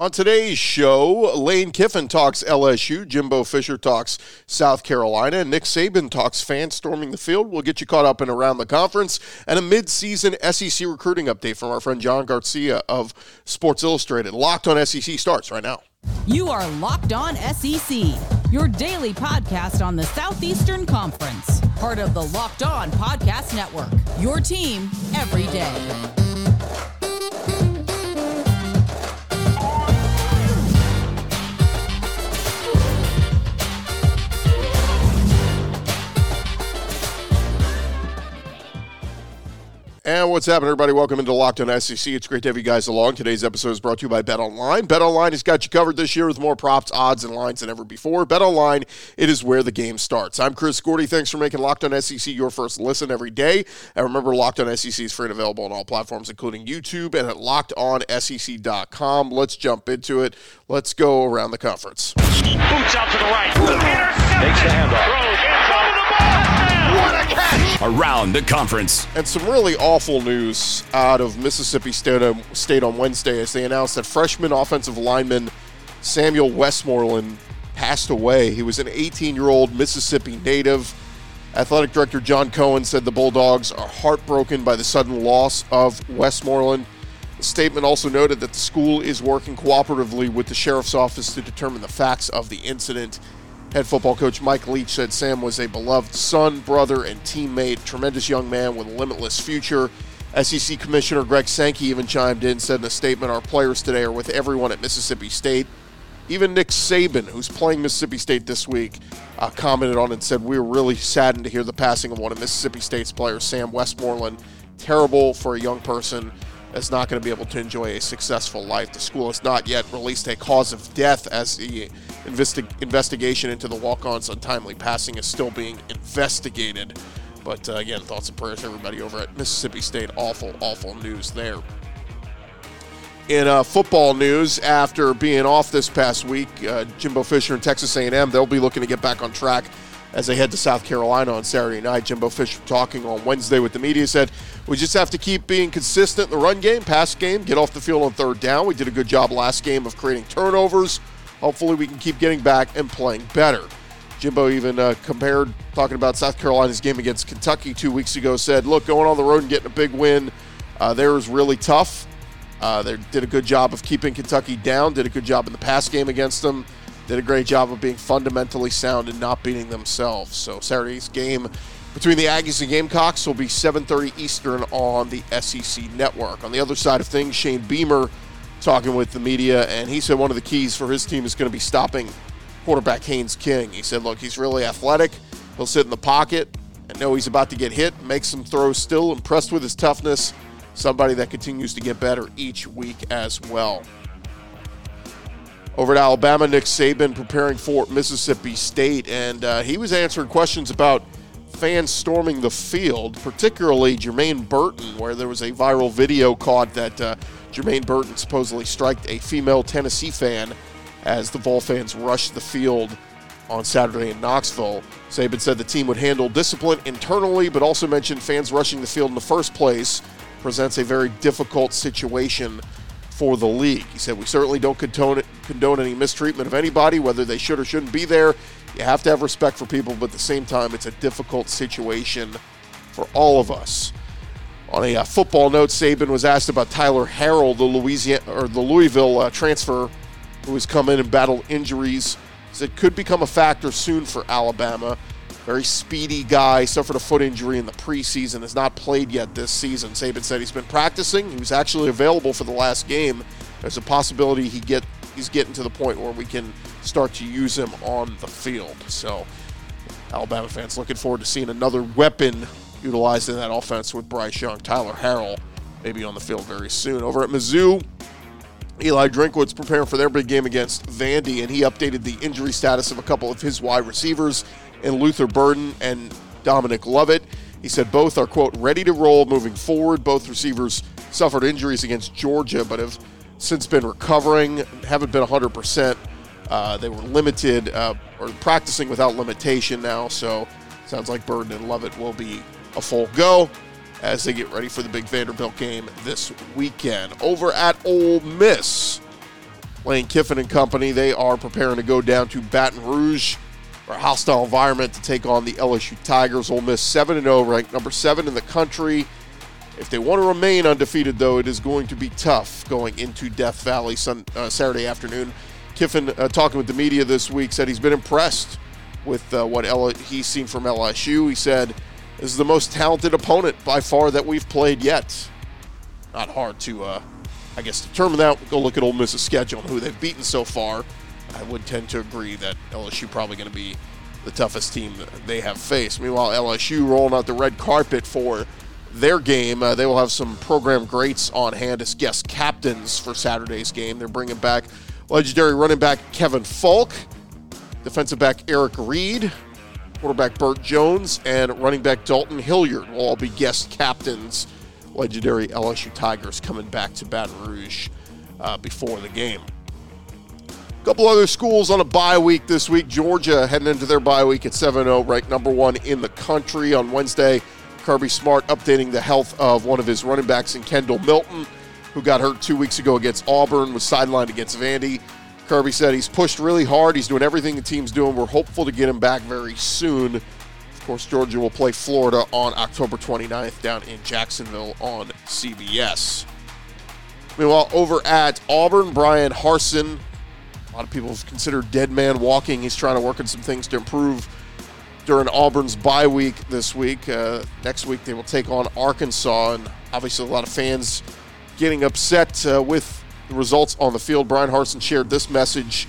On today's show, Lane Kiffin talks LSU, Jimbo Fisher talks South Carolina, and Nick Saban talks fans storming the field. We'll get you caught up in around the conference and a mid-season SEC recruiting update from our friend John Garcia of Sports Illustrated. Locked on SEC starts right now. You are Locked On SEC, your daily podcast on the Southeastern Conference, part of the Locked On Podcast Network. Your team every day. And what's happening, everybody? Welcome into Locked on SEC. It's great to have you guys along. Today's episode is brought to you by Bet Online. Bet Online has got you covered this year with more props, odds, and lines than ever before. Bet Online, it is where the game starts. I'm Chris Gordy. Thanks for making Locked on SEC your first listen every day. And remember, Locked on SEC is free and available on all platforms, including YouTube and at lockedonsec.com. Let's jump into it. Let's go around the conference. Boots out to the right. Takes the handoff. What a catch! Around the conference. And some really awful news out of Mississippi State, State on Wednesday as they announced that freshman offensive lineman Samuel Westmoreland passed away. He was an 18 year old Mississippi native. Athletic Director John Cohen said the Bulldogs are heartbroken by the sudden loss of Westmoreland. The statement also noted that the school is working cooperatively with the sheriff's office to determine the facts of the incident. Head football coach Mike Leach said Sam was a beloved son, brother, and teammate, tremendous young man with a limitless future. SEC Commissioner Greg Sankey even chimed in, said in a statement, Our players today are with everyone at Mississippi State. Even Nick Saban, who's playing Mississippi State this week, uh, commented on and said, We were really saddened to hear the passing of one of Mississippi State's players, Sam Westmoreland. Terrible for a young person is not going to be able to enjoy a successful life. The school has not yet released a cause of death as the investi- investigation into the walk on's untimely passing is still being investigated. But uh, again, thoughts and prayers to everybody over at Mississippi State. Awful, awful news there. In uh, football news, after being off this past week, uh, Jimbo Fisher and Texas A&M, they'll be looking to get back on track as they head to South Carolina on Saturday night. Jimbo Fisher talking on Wednesday with the media said, We just have to keep being consistent in the run game, pass game, get off the field on third down. We did a good job last game of creating turnovers. Hopefully, we can keep getting back and playing better. Jimbo even uh, compared, talking about South Carolina's game against Kentucky two weeks ago, said, Look, going on the road and getting a big win uh, there is really tough. Uh, they did a good job of keeping Kentucky down, did a good job in the pass game against them did a great job of being fundamentally sound and not beating themselves. So Saturday's game between the Aggies and Gamecocks will be 7:30 Eastern on the SEC network. On the other side of things, Shane Beamer talking with the media, and he said one of the keys for his team is going to be stopping quarterback Haynes King. He said, "Look, he's really athletic. He'll sit in the pocket and know he's about to get hit, make some throws. Still impressed with his toughness. Somebody that continues to get better each week as well." Over at Alabama, Nick Saban preparing for Mississippi State, and uh, he was answering questions about fans storming the field, particularly Jermaine Burton, where there was a viral video caught that uh, Jermaine Burton supposedly struck a female Tennessee fan as the Vol fans rushed the field on Saturday in Knoxville. Saban said the team would handle discipline internally, but also mentioned fans rushing the field in the first place presents a very difficult situation for the league. He said, We certainly don't condone, condone any mistreatment of anybody, whether they should or shouldn't be there. You have to have respect for people, but at the same time, it's a difficult situation for all of us. On a uh, football note, Saban was asked about Tyler Harrell, the Louisiana or the Louisville uh, transfer, who has come in and battled injuries. He said could become a factor soon for Alabama. Very speedy guy, suffered a foot injury in the preseason, has not played yet this season. Saban said he's been practicing. He was actually available for the last game. There's a possibility he get he's getting to the point where we can start to use him on the field. So Alabama fans looking forward to seeing another weapon utilized in that offense with Bryce Young, Tyler Harrell, maybe on the field very soon. Over at Mizzou, Eli Drinkwitz preparing for their big game against Vandy, and he updated the injury status of a couple of his wide receivers in Luther Burden and Dominic Lovett. He said both are, quote, ready to roll moving forward. Both receivers suffered injuries against Georgia, but have since been recovering, haven't been 100%. Uh, they were limited uh, or practicing without limitation now, so sounds like Burden and Lovett will be a full go as they get ready for the big Vanderbilt game this weekend. Over at Ole Miss, Lane Kiffin and company, they are preparing to go down to Baton Rouge for a hostile environment to take on the LSU Tigers. Ole Miss 7 0, ranked number 7 in the country. If they want to remain undefeated, though, it is going to be tough going into Death Valley sun, uh, Saturday afternoon. Kiffin, uh, talking with the media this week, said he's been impressed with uh, what L- he's seen from LSU. He said, This is the most talented opponent by far that we've played yet. Not hard to, uh, I guess, determine that. Go look at Ole Miss's schedule and who they've beaten so far. I would tend to agree that LSU probably going to be the toughest team they have faced. Meanwhile, LSU rolling out the red carpet for their game. Uh, they will have some program greats on hand as guest captains for Saturday's game. They're bringing back legendary running back Kevin Faulk, defensive back Eric Reid, quarterback Bert Jones, and running back Dalton Hilliard will all be guest captains. Legendary LSU Tigers coming back to Baton Rouge uh, before the game. Couple other schools on a bye week this week. Georgia heading into their bye week at 7 0, ranked number one in the country on Wednesday. Kirby Smart updating the health of one of his running backs in Kendall Milton, who got hurt two weeks ago against Auburn, was sidelined against Vandy. Kirby said he's pushed really hard. He's doing everything the team's doing. We're hopeful to get him back very soon. Of course, Georgia will play Florida on October 29th down in Jacksonville on CBS. Meanwhile, over at Auburn, Bryan Harsin, a lot of people have considered dead man walking. He's trying to work on some things to improve during Auburn's bye week this week. Uh, next week they will take on Arkansas, and obviously a lot of fans getting upset uh, with the results on the field. Bryan Harsin shared this message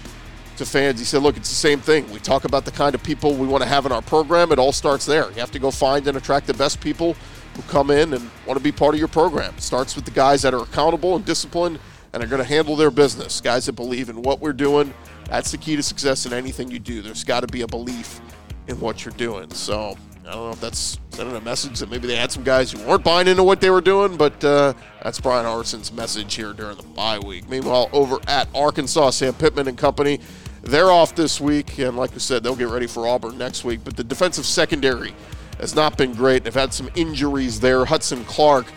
to fans. He said, "Look, it's the same thing. We talk about the kind of people we want to have in our program. It all starts there. You have to go find and attract the best people who come in and want to be part of your program. It starts with the guys that are accountable and disciplined." And are going to handle their business. Guys that believe in what we're doing. That's the key to success in anything you do. There's got to be a belief in what you're doing. So I don't know if that's sending a message that maybe they had some guys who weren't buying into what they were doing, but uh, that's Bryan Harsin's message here during the bye week. Meanwhile, over at Arkansas, Sam Pittman and company, they're off this week, and like I said, they'll get ready for Auburn next week. But the defensive secondary has not been great. They've had some injuries there. Hudson Clark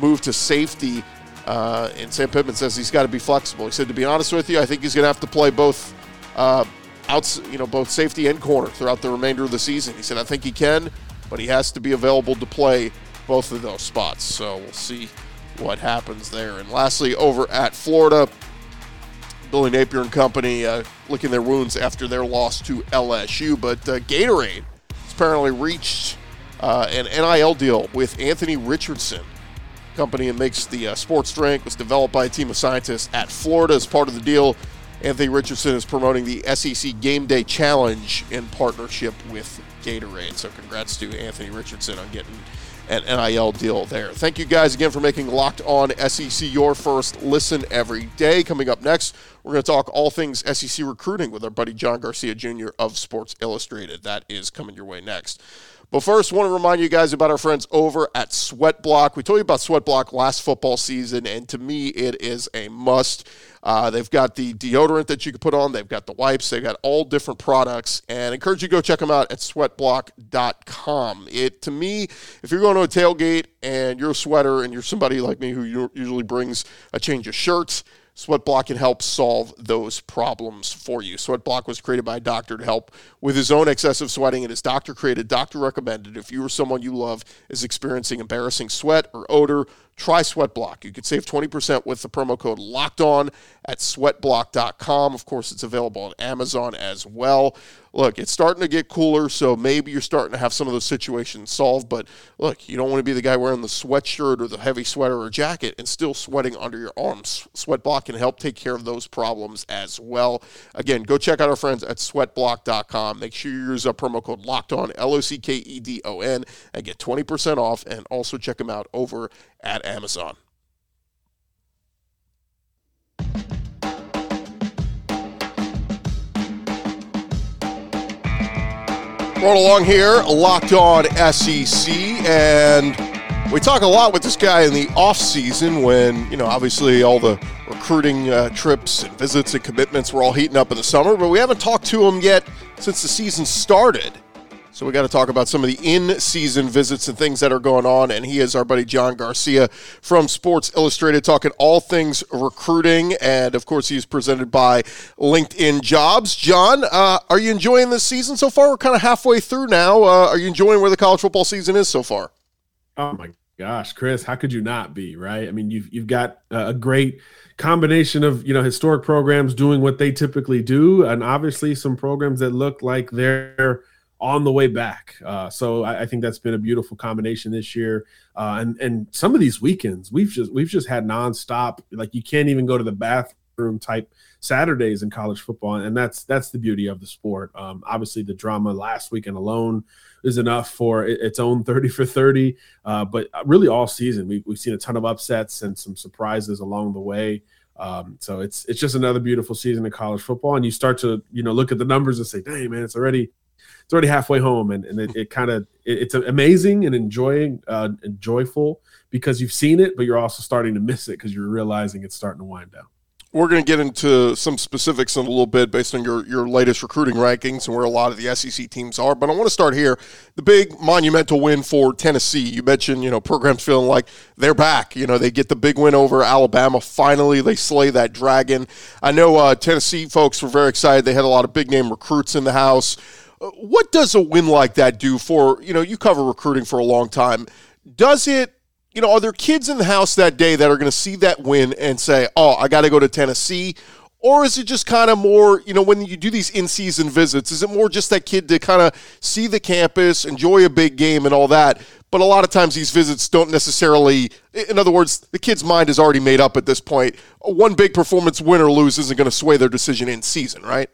moved to safety, uh, and Sam Pittman says he's got to be flexible. He said, to be honest with you, I think he's going to have to play both. Uh, outs, you know, both safety and corner throughout the remainder of the season. He said, I think he can, but he has to be available to play both of those spots. So we'll see what happens there. And lastly, over at Florida, Billy Napier and company uh, licking their wounds after their loss to LSU. But uh, Gatorade has apparently reached uh, an NIL deal with Anthony Richardson. Company that makes the uh, sports drink was developed by a team of scientists at Florida as part of the deal. Anthony Richardson is promoting the SEC Game Day Challenge in partnership with Gatorade. So, congrats to Anthony Richardson on getting an NIL deal there. Thank you guys again for making Locked On SEC your first listen every day. Coming up next, we're going to talk all things SEC recruiting with our buddy John Garcia Jr. of Sports Illustrated. That is coming your way next. But first, I want to remind you guys about our friends over at Sweatblock. We told you about Sweatblock last football season, and to me, it is a must. Uh, they've got the deodorant that you can put on, they've got the wipes, they've got all different products, and I encourage you to go check them out at sweatblock.com. It to me, if you're going to a tailgate and you're a sweater and you're somebody like me who usually brings a change of shirts, Sweatblock can help solve those problems for you. Sweatblock was created by a doctor to help with his own excessive sweating, and his doctor created, doctor recommended. If you or someone you love is experiencing embarrassing sweat or odor, try Sweatblock. You could save 20% with the promo code locked on at sweatblock.com. Of course, it's available on Amazon as well. Look, it's starting to get cooler, so maybe you're starting to have some of those situations solved. But look, you don't want to be the guy wearing the sweatshirt or the heavy sweater or jacket and still sweating under your arms. Sweatblock can help take care of those problems as well. Again, go check out our friends at sweatblock.com. Make sure you use a promo code locked on, L O C K E D O N, and get 20% off. And also check them out over at Amazon. Rolling along here, locked on SEC, and we talk a lot with this guy in the off season when you know obviously all the recruiting uh, trips and visits and commitments were all heating up in the summer, but we haven't talked to him yet since the season started. So we got to talk about some of the in-season visits and things that are going on. And he is our buddy John Garcia from Sports Illustrated, talking all things recruiting. And of course, he's presented by LinkedIn Jobs. John, uh, are you enjoying this season so far? We're kind of halfway through now. Uh, are you enjoying where the college football season is so far? Oh my gosh, Chris, how could you not be right? I mean, you've you've got a great combination of you know historic programs doing what they typically do, and obviously some programs that look like they're on the way back. Uh, so I, I, think that's been a beautiful combination this year. Uh, and and some of these weekends we've just we've just had nonstop. Like you can't even go to the bathroom type Saturdays in college football, and that's that's the beauty of the sport. Um, obviously, the drama last weekend alone is enough for its own 30 for 30. Uh, but really, all season we, we've seen a ton of upsets and some surprises along the way. Um, so it's it's just another beautiful season of college football, and you start to you know look at the numbers and say, "Dang man, it's already it's already halfway home," and and it, it kind of it, it's amazing and enjoying uh, and joyful because you've seen it, but you're also starting to miss it because you're realizing it's starting to wind down we're going to get into some specifics in a little bit based on your, your latest recruiting rankings and where a lot of the SEC teams are. But I want to start here. The big monumental win for Tennessee. You mentioned, you know, programs feeling like they're back. You know, they get the big win over Alabama. Finally, they slay that dragon. I know uh, Tennessee folks were very excited. They had a lot of big name recruits in the house. Uh, what does a win like that do for, you know, you cover recruiting for a long time. Does it you know, are there kids in the house that day that are going to see that win and say, "Oh, I got to go to Tennessee"? Or is it just kind of more, you know, when you do these in-season visits, is it more just that kid to kind of see the campus, enjoy a big game and all that? But a lot of times these visits don't necessarily, in other words, the kid's mind is already made up at this point. One big performance, win or lose, isn't going to sway their decision in season, right?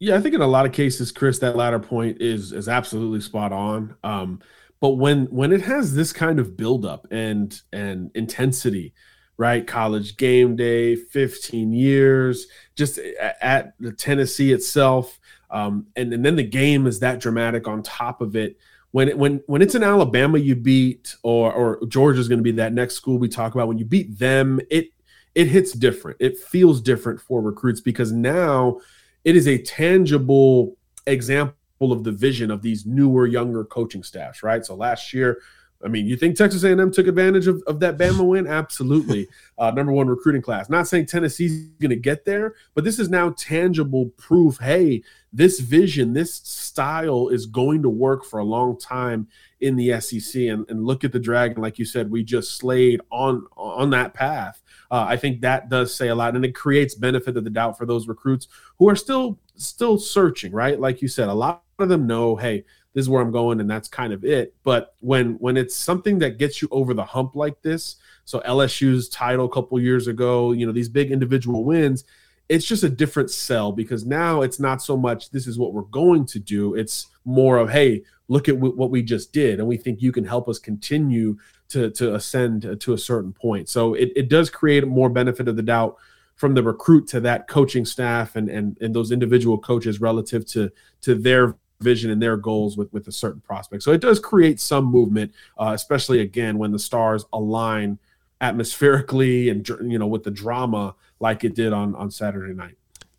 Yeah, I think in a lot of cases, Chris, that latter point is is absolutely spot on. Um, but when when it has this kind of buildup and and intensity, right? College game day, 15 years, just at the Tennessee itself, um, and, and then the game is that dramatic on top of it. When it, when when it's in Alabama, you beat, or or Georgia's going to be that next school we talk about. When you beat them, it it hits different. It feels different for recruits because now it is a tangible example of the vision of these newer, younger coaching staffs, right? So last year, I mean, you think Texas A&M took advantage of, of that Bama win? Absolutely. Uh, number one recruiting class. Not saying Tennessee's going to get there, but this is now tangible proof. Hey, this vision, this style is going to work for a long time in the SEC. And, and look at the Dragon, like you said, we just slayed on on that path. Uh, I think that does say a lot, and it creates benefit of the doubt for those recruits who are still still searching. Right, like you said, a lot of them know, hey, this is where I'm going, and that's kind of it. But when when it's something that gets you over the hump like this, so LSU's title a couple years ago, you know, these big individual wins, it's just a different sell because now it's not so much this is what we're going to do. It's more of hey, look at w- what we just did, and we think you can help us continue to to ascend to a certain point. So it, it does create more benefit of the doubt from the recruit to that coaching staff and and and those individual coaches relative to to their vision and their goals with with a certain prospect. So it does create some movement, uh, especially again when the stars align atmospherically and you know with the drama like it did on on Saturday night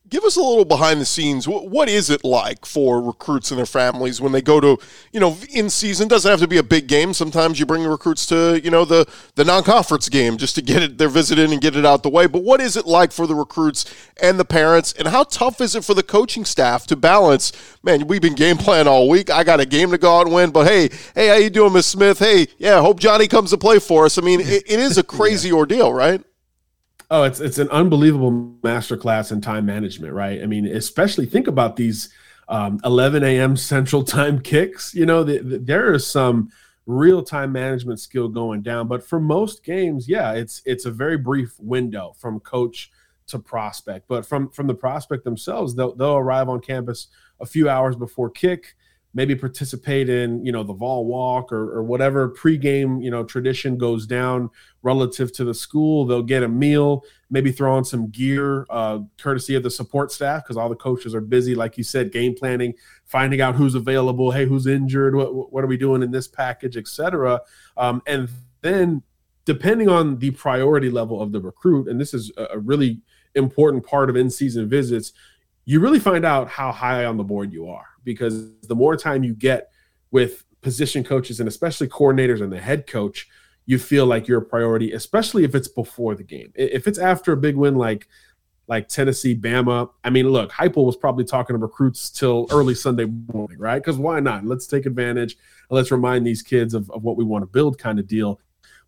give us a little behind the scenes. What is it like for recruits and their families when they go to, you know, in season? Doesn't have to be a big game. Sometimes you bring the recruits to, you know, the the non conference game just to get it their visit in and get it out the way. But what is it like for the recruits and the parents? And how tough is it for the coaching staff to balance? Man, we've been game plan all week. I got a game to go out and win. But hey, hey, how you doing, Miss Smith? Hey, yeah, hope Johnny comes to play for us. I mean, it, it is a crazy yeah. ordeal, right? Oh, it's it's an unbelievable masterclass in time management, right? I mean, especially think about these um, 11 a.m. Central Time kicks. You know, the, the, there is some real time management skill going down. But for most games, yeah, it's it's a very brief window from coach to prospect. But from from the prospect themselves, they'll they'll arrive on campus a few hours before kick maybe participate in you know the vol walk or, or whatever pregame you know tradition goes down relative to the school. They'll get a meal maybe throw on some gear uh, courtesy of the support staff because all the coaches are busy like you said game planning finding out who's available hey who's injured? What, what are we doing in this package? etc um, and then depending on the priority level of the recruit and this is a really important part of in-season visits you really find out how high on the board you are because the more time you get with position coaches and especially coordinators and the head coach, you feel like you're a priority, especially if it's before the game. If it's after a big win like like Tennessee, Bama. I mean, look, Heupel was probably talking to recruits till early Sunday morning, right? Because why not? Let's take advantage let's remind these kids of, of what we want to build kind of deal.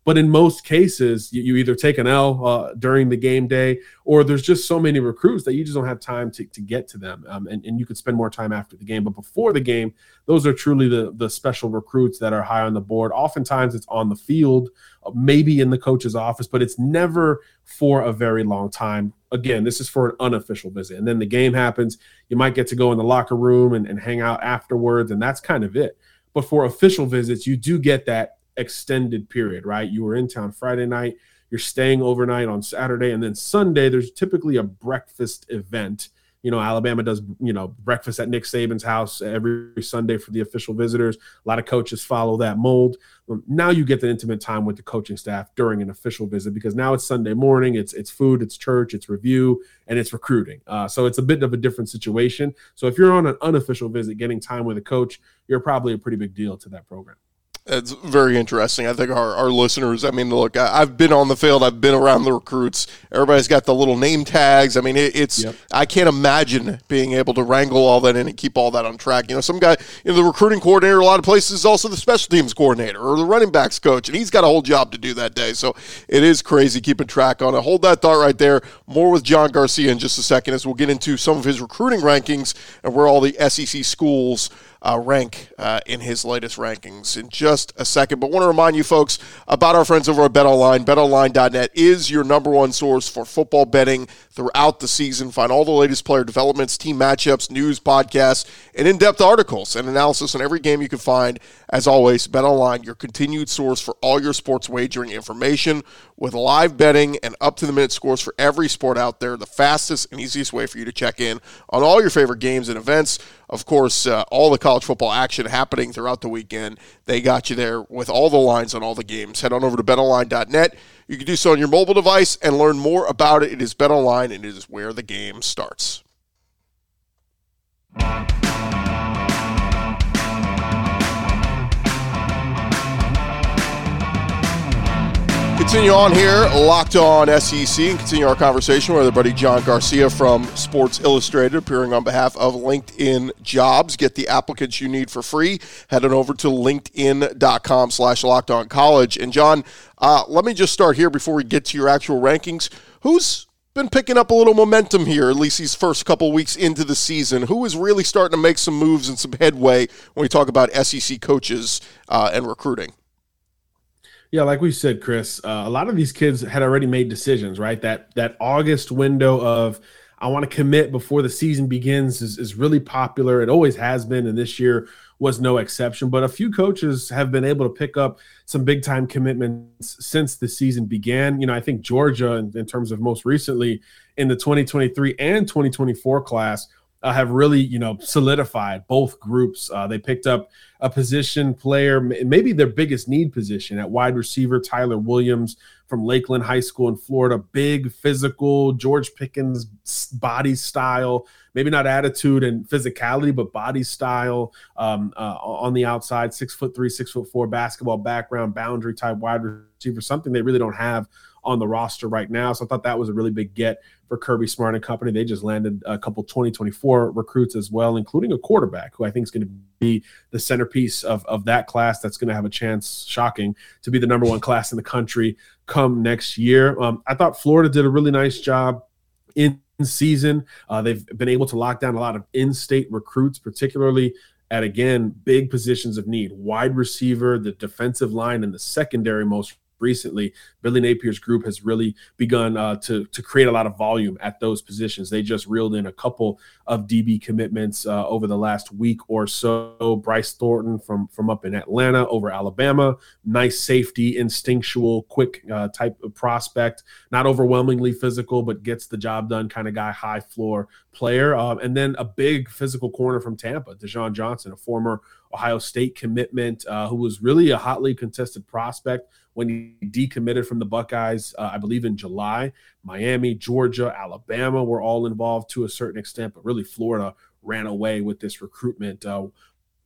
But in most cases, you, you either take an L uh, during the game day, or there's just so many recruits that you just don't have time to, to get to them. Um, and, and you could spend more time after the game. But before the game, those are truly the, the special recruits that are high on the board. Oftentimes it's on the field, uh, maybe in the coach's office, but it's never for a very long time. Again, this is for an unofficial visit. And then the game happens. You might get to go in the locker room and, and hang out afterwards, and that's kind of it. But for official visits, you do get that extended period, right? You were in town Friday night, you're staying overnight on Saturday, and then Sunday, there's typically a breakfast event. You know, Alabama does, you know, breakfast at Nick Saban's house every Sunday for the official visitors. A lot of coaches follow that mold. Um, now you get the intimate time with the coaching staff during an official visit because now it's Sunday morning. It's it's food, it's church, it's review, and it's recruiting. Uh, so it's a bit of a different situation. So if you're on an unofficial visit, getting time with a coach, you're probably a pretty big deal to that program. It's very interesting. I think our, our listeners, I mean, look, I, have been on the field, I've been around the recruits. Everybody's got the little name tags. I mean, it, it's, yep. I can't imagine being able to wrangle all that in and keep all that on track. You know, some guy, you know, the recruiting coordinator, a lot of places is also the special teams coordinator or the running backs coach, and he's got a whole job to do that day. So it is crazy keeping track on it. Hold that thought right there. More with John Garcia in just a second as we'll get into some of his recruiting rankings and where all the SEC schools uh, rank uh, in his latest rankings in just a second. But want to remind you folks about our friends over at BetOnline. BetOnline.net is your number one source for football betting throughout the season. Find all the latest player developments, team matchups, news, podcasts, and in-depth articles and analysis on every game you can find. As always, BetOnline, your continued source for all your sports wagering information with live betting and up-to-the-minute scores for every sport out there. The fastest and easiest way for you to check in on all your favorite games and events. Of course, uh, all the college football action happening throughout the weekend. They got you there with all the lines on all the games. Head on over to betonline.net. You can do so on your mobile device and learn more about it. It is BetOnline and it is where the game starts. Continue on here, locked on SEC, and continue our conversation with our buddy John Garcia from Sports Illustrated, appearing on behalf of LinkedIn Jobs. Get the applicants you need for free. Head on over to linkedin.com slash locked on college. And John, uh, let me just start here before we get to your actual rankings. Who's been picking up a little momentum here, at least these first couple weeks into the season. Who is really starting to make some moves and some headway when we talk about SEC coaches uh, and recruiting? Yeah, like we said, Chris, uh, a lot of these kids had already made decisions, right? That that August window of I want to commit before the season begins is, is really popular. It always has been, and this year was no exception. But a few coaches have been able to pick up some big time commitments since the season began. You know, I think Georgia, in, in terms of most recently in the 2023 and 2024 class, uh, have really, you know, solidified both groups. Uh, they picked up a position player, maybe their biggest need position at wide receiver, Tyler Williams from Lakeland High School in Florida. Big, physical, George Pickens body style, maybe not attitude and physicality, but body style um, uh, on the outside. Six foot three, six foot four basketball background, boundary type wide receiver, something they really don't have on the roster right now. So I thought that was a really big get for Kirby Smart and company. They just landed a couple 2024 recruits as well, including a quarterback who I think is going to be the centerpiece of, of that class that's going to have a chance, shocking, to be the number one class in the country come next year. Um, I thought Florida did a really nice job in season. Uh, they've been able to lock down a lot of in state recruits, particularly at again big positions of need wide receiver the defensive line and the secondary most recently, Billy Napier's group has really begun uh, to to create a lot of volume at those positions. They just reeled in a couple of DB commitments uh, over the last week or so. Bryce Thornton from from up in Atlanta over Alabama, nice safety, instinctual, quick uh, type of prospect, not overwhelmingly physical, but gets the job done kind of guy, high floor player. Um, and then a big physical corner from Tampa, Deshaun Johnson, a former Ohio State commitment, uh, who was really a hotly contested prospect when he decommitted from the Buckeyes, uh, I believe in July. Miami, Georgia, Alabama were all involved to a certain extent, but really Florida ran away with this recruitment. Uh,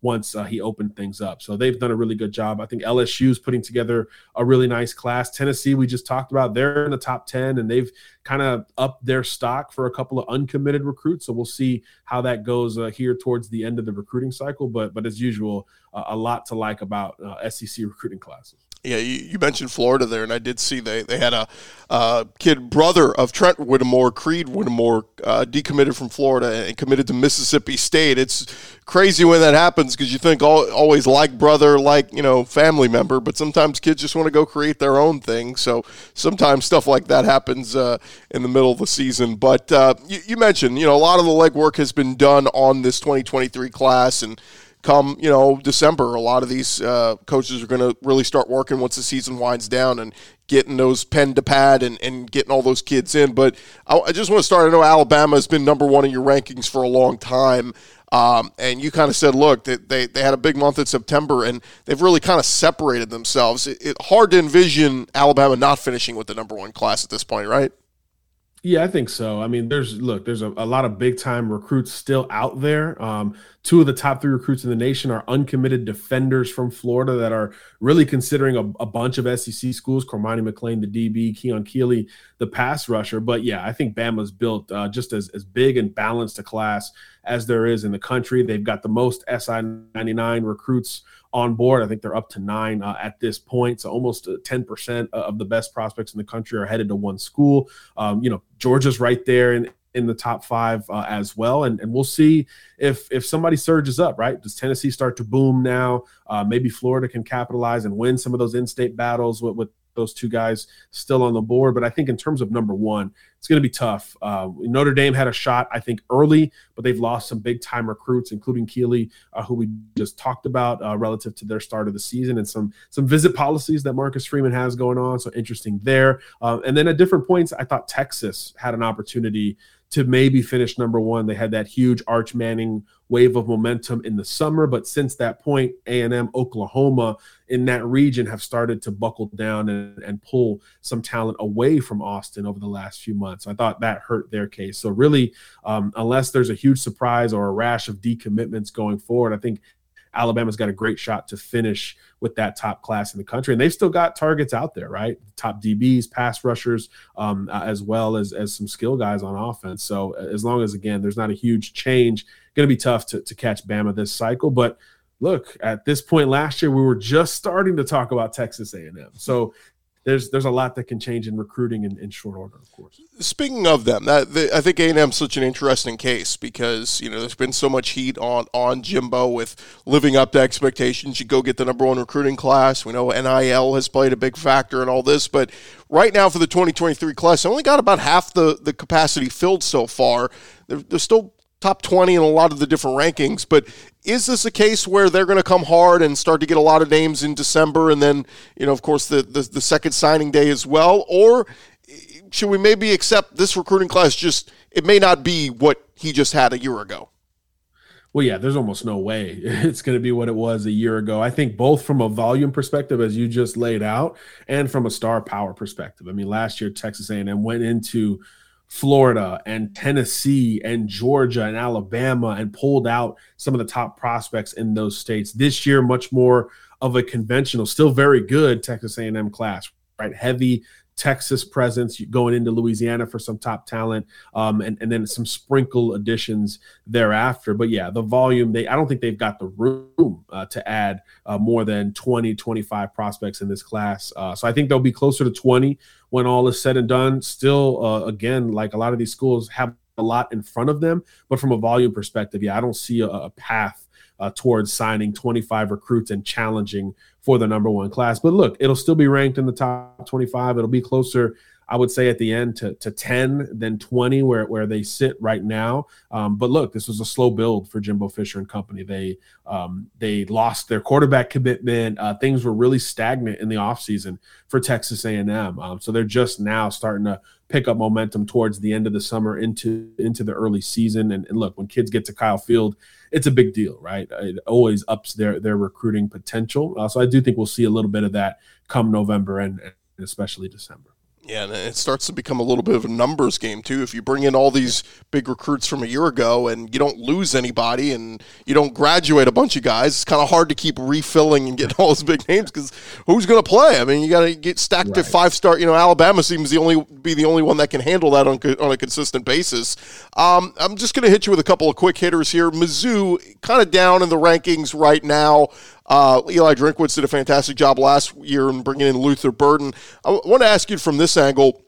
once uh, he opened things up. So they've done a really good job. I think LSU is putting together a really nice class. Tennessee, we just talked about, they're in the top 10 and they've kind of upped their stock for a couple of uncommitted recruits. So we'll see how that goes uh, here towards the end of the recruiting cycle. But but as usual, uh, a lot to like about uh, SEC recruiting classes. Yeah, you, you, mentioned Florida there, and I did see they, they had a uh, kid brother of Trent Whittemore, Creed Whittemore, uh, decommitted from Florida and committed to Mississippi State. It's crazy when that happens because you think all, always like brother, like you know family member, but sometimes kids just want to go create their own thing. So sometimes stuff like that happens uh, in the middle of the season. But uh, you, you mentioned you know a lot of the legwork has been done on this 2023 class and come you know December, a lot of these uh, coaches are going to really start working once the season winds down and getting those pen to pad and, and getting all those kids in. But I, I just want to start. I know Alabama has been number one in your rankings for a long time. Um, and you kind of said, look, they, they, they had a big month in September, and they've really kind of separated themselves. It, it hard to envision Alabama not finishing with the number one class at this point, right? Yeah, I think so. I mean, there's look, there's a, a lot of big time recruits still out there. Um, two of the top three recruits in the nation are uncommitted defenders from Florida that are really considering a, a bunch of SEC schools. Cormani McClain, the DB, Keon Keeley, the pass rusher. But yeah, I think Bama's built uh, just as, as big and balanced a class as there is in the country. They've got the most SI 99 recruits on board. I think they're up to nine uh, at this point. So almost 10% uh, of the best prospects in the country are headed to one school. Um, you know, Georgia's right there in, in the top five uh, as well. And, and we'll see if if somebody surges up, right? Does Tennessee start to boom now? Uh, maybe Florida can capitalize and win some of those in-state battles with, with those two guys still on the board. But I think in terms of number one, it's going to be tough. Uh, Notre Dame had a shot, I think, early, but they've lost some big time recruits, including Keeley, uh, who we just talked about uh, relative to their start of the season, and some some visit policies that Marcus Freeman has going on. So interesting there. Uh, and then at different points, I thought Texas had an opportunity to maybe finish number one. They had that huge Arch Manning wave of momentum in the summer, but since that point, A&M, Oklahoma in that region have started to buckle down and, and pull some talent away from Austin over the last few months. I thought that hurt their case. So really, um, unless there's a huge surprise or a rash of decommitments going forward, I think Alabama's got a great shot to finish with that top class in the country, and they've still got targets out there, right? Top DBs, pass rushers, um, uh, as well as as some skill guys on offense. So as long as again there's not a huge change, going to be tough to to catch Bama this cycle, but look at this point last year we were just starting to talk about texas a&m so there's there's a lot that can change in recruiting in, in short order, of course. Speaking of them, that the, I think A and M such an interesting case because you know there's been so much heat on on Jimbo with living up to expectations. You go get the number one recruiting class. We know NIL has played a big factor in all this, but right now for the 2023 class, I only got about half the the capacity filled so far. There, there's still top 20 in a lot of the different rankings. But is this a case where they're going to come hard and start to get a lot of names in December and then, you know, of course, the, the, the second signing day as well? Or should we maybe accept this recruiting class just, it may not be what he just had a year ago? Well, yeah, there's almost no way it's going to be what it was a year ago. I think both from a volume perspective, as you just laid out, and from a star power perspective. I mean, last year Texas A&M went into Florida and Tennessee and Georgia and Alabama and pulled out some of the top prospects in those states. This year, much more of a conventional, still very good Texas A&M class, right? Heavy Texas presence going into Louisiana for some top talent, um, and, and then some sprinkle additions thereafter. But yeah, the volume, they I don't think they've got the room uh, to add uh, more than 20, 25 prospects in this class. Uh, so I think they'll be closer to 20 when all is said and done. Still, uh, again, like a lot of these schools have a lot in front of them, but from a volume perspective, yeah, I don't see a, a path uh, towards signing 25 recruits and challenging for the number one class. But look, it'll still be ranked in the top 25. It'll be closer I would say at the end to, to 10, then 20, where, where they sit right now. Um, but look, this was a slow build for Jimbo Fisher and company. They um, they lost their quarterback commitment. Uh, things were really stagnant in the offseason for Texas A&M. Um, so they're just now starting to pick up momentum towards the end of the summer into into the early season. And, and look, when kids get to Kyle Field, it's a big deal, right? It always ups their their recruiting potential. Uh, so I do think we'll see a little bit of that come November and, and especially December. Yeah, and it starts to become a little bit of a numbers game too. If you bring in all these big recruits from a year ago and you don't lose anybody and you don't graduate a bunch of guys, it's kind of hard to keep refilling and getting all those big names because who's going to play? I mean, you got to get stacked right. at five star. You know, Alabama seems the only be the only one that can handle that on on a consistent basis. Um, I'm just going to hit you with a couple of quick hitters here. Mizzou kind of down in the rankings right now. Uh, Eli Drinkwitz did a fantastic job last year in bringing in Luther Burden. I want to ask you from this angle.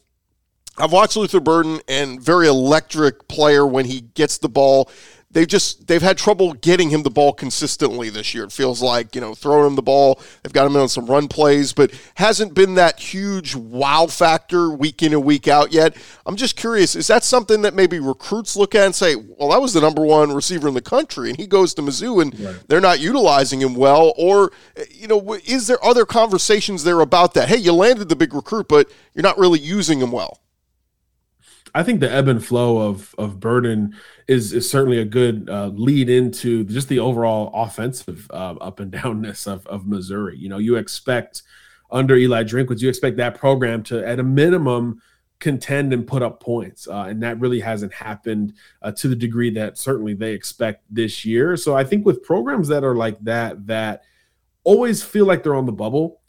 I've watched Luther Burden and very electric player when he gets the ball they've just they've had trouble getting him the ball consistently this year. It feels like you know throwing him the ball. They've got him on some run plays, but hasn't been that huge wow factor week in and week out yet. I'm just curious, is that something that maybe recruits look at and say, well, that was the number one receiver in the country, and he goes to Mizzou and right. they're not utilizing him well, or you know, is there other conversations there about that? Hey, you landed the big recruit, but you're not really using him well. I think the ebb and flow of of Burden is is certainly a good uh, lead into just the overall offensive uh, up and downness of of Missouri. You know, you expect under Eli Drinkwitz, you expect that program to at a minimum contend and put up points, uh, and that really hasn't happened uh, to the degree that certainly they expect this year. So I think with programs that are like that, that always feel like they're on the bubble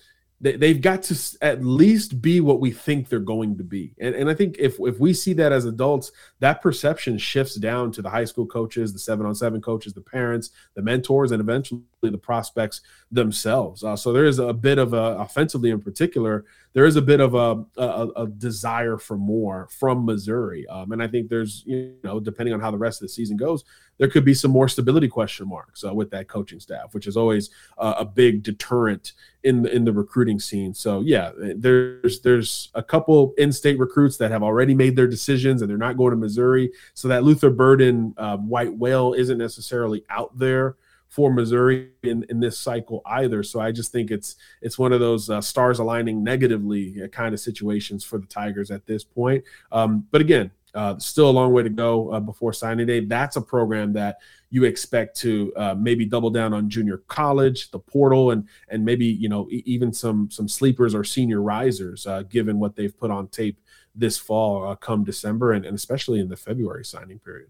they, have got to at least be what we think they're going to be. And, and I think if, if we see that as adults, that perception shifts down to the high school coaches, the seven on seven coaches, the parents, the mentors, and eventually the prospects themselves. Uh, so there is a bit of a, offensively in particular, there is a bit of a, a, a desire for more from Missouri. Um, and I think there's, you know, depending on how the rest of the season goes, there could be some more stability question marks uh, with that coaching staff, which is always uh, a big deterrent in the, in the recruiting scene. So yeah, there's there's a couple in-state recruits that have already made their decisions and they're not going to Missouri. So that Luther Burden uh, white whale isn't necessarily out there for Missouri in, in this cycle either. So I just think it's it's one of those uh, stars aligning negatively uh, kind of situations for the Tigers at this point. Um, but again, uh, still a long way to go uh, before signing day. That's a program that you expect to uh, maybe double down on junior college, the portal, and and maybe you know even some some sleepers or senior risers, uh, given what they've put on tape this fall, come December, and, and especially in the February signing period.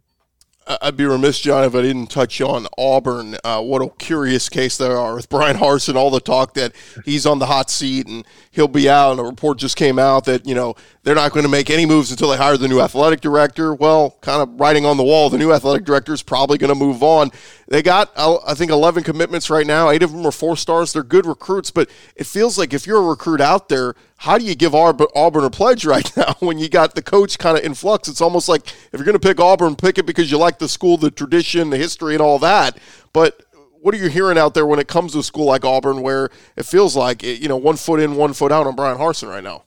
I'd be remiss, John, if I didn't touch on Auburn. Uh, what a curious case there are with Bryan Harsin. All the talk that he's on the hot seat and he'll be out. And a report just came out that you know they're not going to make any moves until they hire the new athletic director. Well, kind of writing on the wall, the new athletic director is probably going to move on. They got, uh, I think, 11 commitments right now. Eight of them are four stars. They're good recruits, but it feels like if you're a recruit out there, how do you give Auburn a pledge right now when you got the coach kind of in flux? It's almost like if you're going to pick Auburn, pick it because you like the school, the tradition, the history, and all that. But what are you hearing out there when it comes to a school like Auburn, where it feels like you know one foot in, one foot out on Bryan Harsin right now?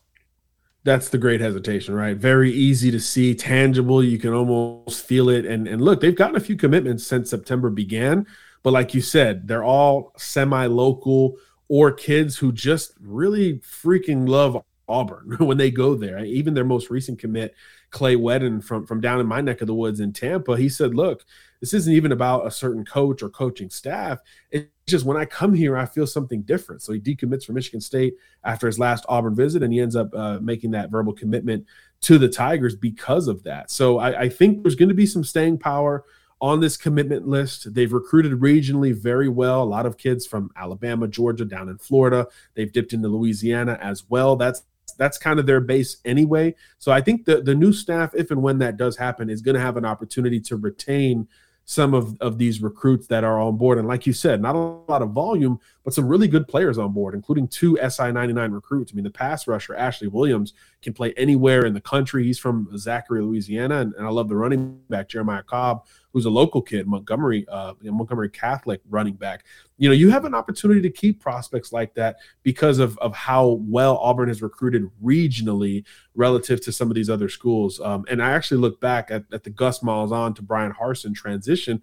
that's the great hesitation, right? Very easy to see, tangible. You can almost feel it. And and look, they've gotten a few commitments since September began, but like you said, they're all semi-local or kids who just really freaking love Auburn when they go there. Even their most recent commit, Clay Wedin from from down in my neck of the woods in Tampa, he said, "Look, this isn't even about a certain coach or coaching staff. It's just when I come here, I feel something different. So he decommits from Michigan State after his last Auburn visit, and he ends up uh, making that verbal commitment to the Tigers because of that. So I, I think there's going to be some staying power on this commitment list. They've recruited regionally very well. A lot of kids from Alabama, Georgia, down in Florida. They've dipped into Louisiana as well. That's that's kind of their base anyway. So I think the the new staff, if and when that does happen, is going to have an opportunity to retain some of, of these recruits that are on board. And like you said, not a lot of volume, but some really good players on board, including two SI 99 recruits. I mean, the pass rusher, Ashley Williams, can play anywhere in the country. He's from Zachary, Louisiana. And, and I love the running back, Jeremiah Cobb, who's a local kid, Montgomery, uh, Montgomery Catholic running back. You know, you have an opportunity to keep prospects like that because of, of how well Auburn has recruited regionally relative to some of these other schools. Um, and I actually look back at, at the Gus Malzahn to Bryan Harsin transition.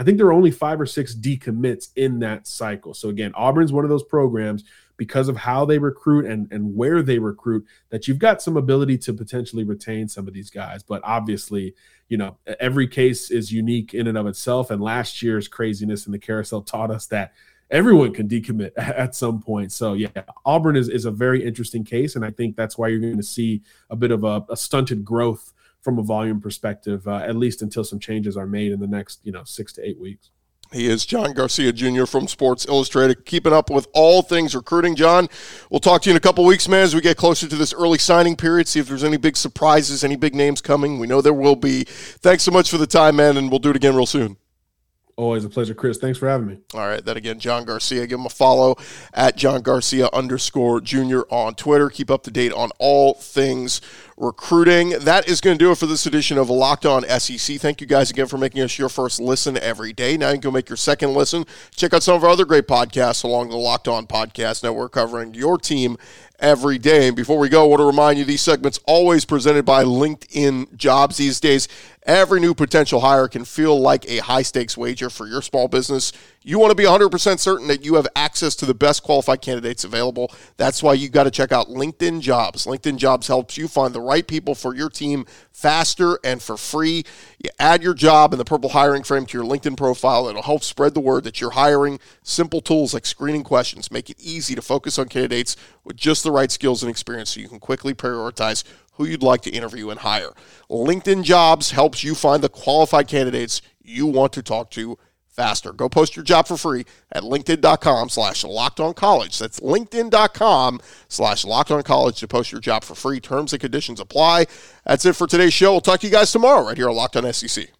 I think there are only five or six decommits in that cycle. So again, Auburn's one of those programs because of how they recruit and, and where they recruit that you've got some ability to potentially retain some of these guys. But obviously, you know, every case is unique in and of itself. And last year's craziness in the carousel taught us that everyone can decommit at some point. So yeah, Auburn is, is a very interesting case. And I think that's why you're going to see a bit of a, a stunted growth from a volume perspective, uh, at least until some changes are made in the next, you know, six to eight weeks. He is John Garcia Jr. from Sports Illustrated, keeping up with all things recruiting. John, we'll talk to you in a couple weeks, man, as we get closer to this early signing period, see if there's any big surprises, any big names coming. We know there will be. Thanks so much for the time, man, and we'll do it again real soon. Always a pleasure, Chris. Thanks for having me. All right. That again, John Garcia. Give him a follow at John Garcia underscore junior on Twitter. Keep up to date on all things recruiting. That is going to do it for this edition of Locked On SEC. Thank you guys again for making us your first listen every day. Now you can go make your second listen. Check out some of our other great podcasts along the Locked On Podcast Network covering your team every day. And before we go, I want to remind you these segments always presented by LinkedIn Jobs these days. Every new potential hire can feel like a high stakes wager for your small business. You want to be 100% certain that you have access to the best qualified candidates available. That's why you got to check out LinkedIn Jobs. LinkedIn Jobs helps you find the right people for your team faster and for free. You add your job in the purple hiring frame to your LinkedIn profile. It'll help spread the word that you're hiring. Simple tools like screening questions make it easy to focus on candidates with just the right skills and experience so you can quickly prioritize who you'd like to interview and hire. LinkedIn Jobs helps you find the qualified candidates you want to talk to faster. Go post your job for free at linkedin.com slash locked on college. That's linkedin.com slash locked on college to post your job for free. Terms and conditions apply. That's it for today's show. We'll talk to you guys tomorrow right here on Locked on SEC.